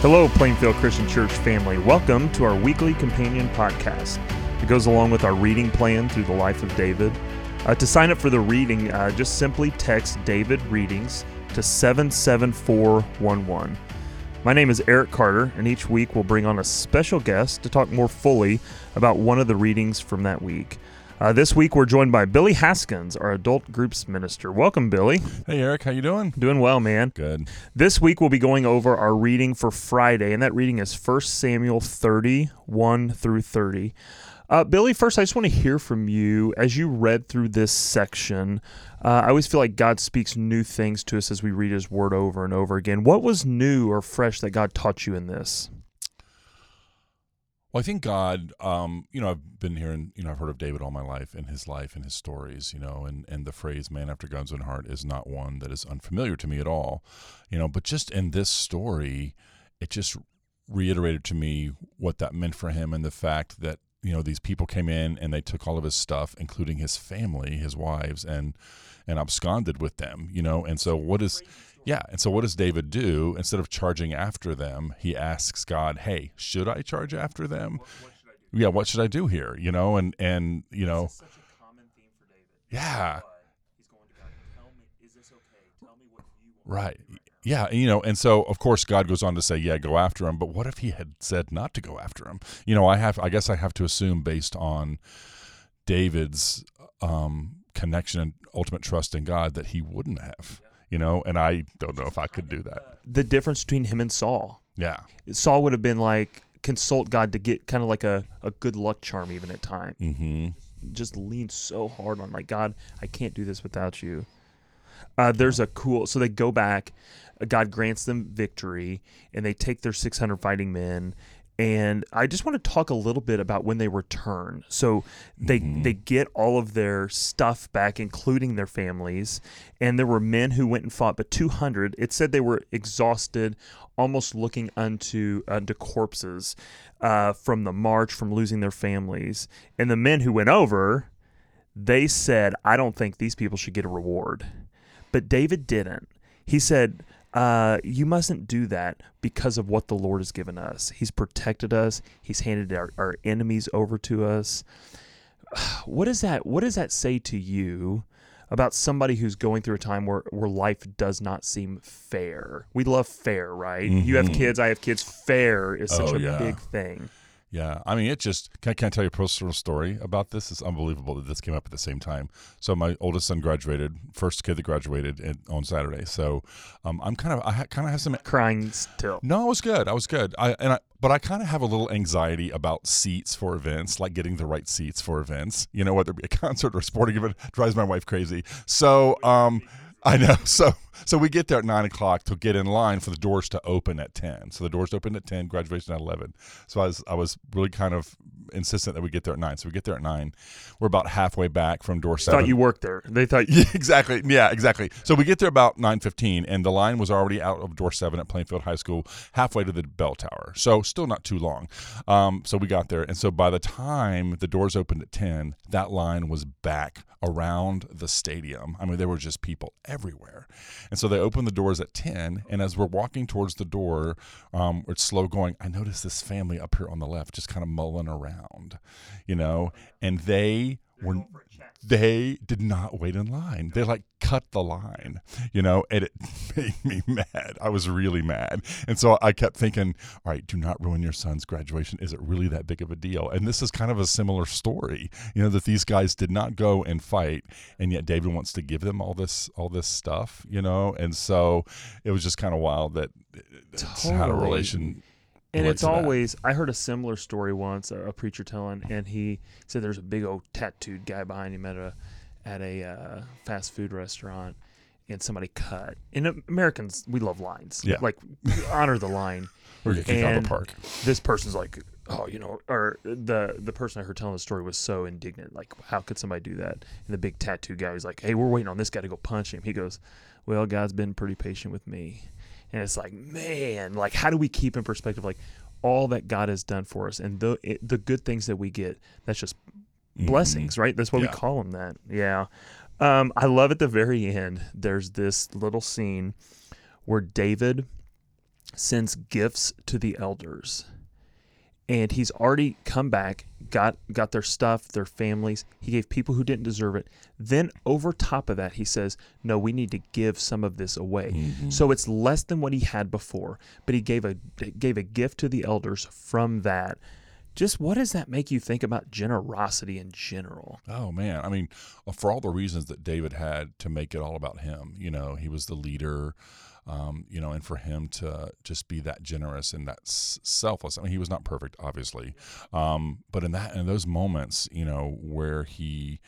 Hello, Plainfield Christian Church family. Welcome to our weekly companion podcast. It goes along with our reading plan through the life of David. Uh, to sign up for the reading, uh, just simply text David Readings to 77411. My name is Eric Carter, and each week we'll bring on a special guest to talk more fully about one of the readings from that week. Uh, this week we're joined by Billy Haskins, our adult groups minister. Welcome, Billy. Hey, Eric, how you doing? Doing well, man. Good. This week we'll be going over our reading for Friday, and that reading is 1 Samuel 31 through 30. Uh, Billy, first, I just want to hear from you as you read through this section. Uh, I always feel like God speaks new things to us as we read His Word over and over again. What was new or fresh that God taught you in this? Well, I think God, um, you know, I've been hearing, you know, I've heard of David all my life and his life and his stories, you know, and, and the phrase man after God's own heart is not one that is unfamiliar to me at all, you know, but just in this story, it just reiterated to me what that meant for him and the fact that, you know, these people came in and they took all of his stuff, including his family, his wives, and, and absconded with them, you know, and so what is, yeah. And so what does David do? Instead of charging after them, he asks God, Hey, should I charge after them? Yeah, what should I do here? You know, and and you know Yeah. Right. Yeah, you know, and so of course God goes on to say, "Yeah, go after him." But what if he had said not to go after him? You know, I have, I guess, I have to assume based on David's um, connection and ultimate trust in God that he wouldn't have you know, and I don't know if I could do that. The difference between him and Saul. Yeah. Saul would have been like, consult God to get kind of like a, a good luck charm even at times. Mm-hmm. Just lean so hard on like, God, I can't do this without you. Uh, there's a cool, so they go back, God grants them victory, and they take their 600 fighting men and I just want to talk a little bit about when they return. So they mm-hmm. they get all of their stuff back, including their families. And there were men who went and fought, but 200. It said they were exhausted, almost looking unto unto corpses uh, from the march, from losing their families. And the men who went over, they said, "I don't think these people should get a reward." But David didn't. He said uh, you mustn't do that because of what the Lord has given us. He's protected us. He's handed our, our enemies over to us. What does that What does that say to you about somebody who's going through a time where, where life does not seem fair? We love fair, right? Mm-hmm. You have mm-hmm. kids. I have kids. Fair is such oh, a yeah. big thing. Yeah, I mean, it just can I, can I tell you a personal story about this? It's unbelievable that this came up at the same time. So my oldest son graduated, first kid that graduated in, on Saturday. So um, I'm kind of I ha, kind of have some crying still. No, I was good. I was good. I and I, but I kind of have a little anxiety about seats for events, like getting the right seats for events. You know, whether it be a concert or a sporting event, drives my wife crazy. So um, I know. So so we get there at nine o'clock to get in line for the doors to open at ten. So the doors open at ten, graduation at eleven. So I was I was really kind of insistent that we get there at nine. So we get there at nine. We're about halfway back from door seven. Thought you worked there. They thought yeah, exactly. Yeah, exactly. So we get there about nine fifteen, and the line was already out of door seven at Plainfield High School, halfway to the bell tower. So still not too long. Um, so we got there, and so by the time the doors opened at ten, that line was back around the stadium. I mean, there were just people everywhere. And so they opened the doors at 10. And as we're walking towards the door, um, it's slow going. I noticed this family up here on the left just kind of mulling around, you know, and they were they did not wait in line. They like cut the line, you know, and it made me mad. I was really mad. And so I kept thinking, all right, do not ruin your son's graduation. Is it really that big of a deal? And this is kind of a similar story, you know, that these guys did not go and fight and yet David wants to give them all this all this stuff, you know? And so it was just kind of wild that it's totally. had a relation and it's always that. I heard a similar story once, a, preacher telling, and he said there's a big old tattooed guy behind him at a at a uh, fast food restaurant, and somebody cut. And Americans, we love lines. Yeah, like honor the line. or get kicked out of the park. This person's like, oh, you know, or the the person I heard telling the story was so indignant. Like, how could somebody do that? And the big tattoo guy was like, hey, we're waiting on this guy to go punch him. He goes, well, God's been pretty patient with me and it's like man like how do we keep in perspective like all that god has done for us and the it, the good things that we get that's just mm-hmm. blessings right that's what yeah. we call them that yeah um, i love at the very end there's this little scene where david sends gifts to the elders. And he's already come back, got got their stuff, their families. He gave people who didn't deserve it. Then over top of that, he says, "No, we need to give some of this away." Mm-hmm. So it's less than what he had before, but he gave a gave a gift to the elders from that. Just what does that make you think about generosity in general? Oh man, I mean, for all the reasons that David had to make it all about him, you know, he was the leader, um, you know, and for him to just be that generous and that selfless. I mean, he was not perfect, obviously, um, but in that in those moments, you know, where he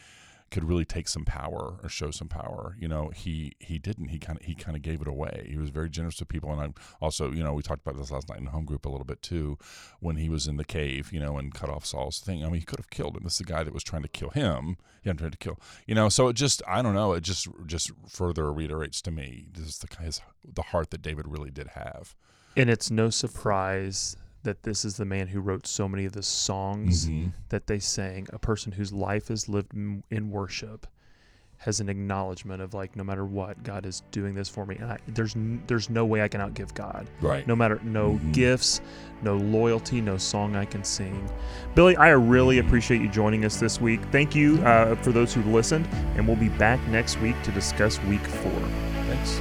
could really take some power or show some power. You know, he he didn't. He kind of he kind of gave it away. He was very generous to people, and I also, you know, we talked about this last night in home group a little bit too, when he was in the cave, you know, and cut off Saul's thing. I mean, he could have killed him. This is the guy that was trying to kill him. He hadn't tried to kill, you know. So it just, I don't know. It just just further reiterates to me this is the his, the heart that David really did have. And it's no surprise that this is the man who wrote so many of the songs Mhm. that they sang. A person whose life is lived m- in worship has an acknowledgement of like, no matter what, God is doing this for me, and I, there's n- there's no way I can outgive God. Right. No matter no Mhm. gifts, no loyalty, no song I can sing. Billy, I really appreciate you joining us this week. Thank you uh, for those who listened, and we'll be back next week to discuss week four. Thanks.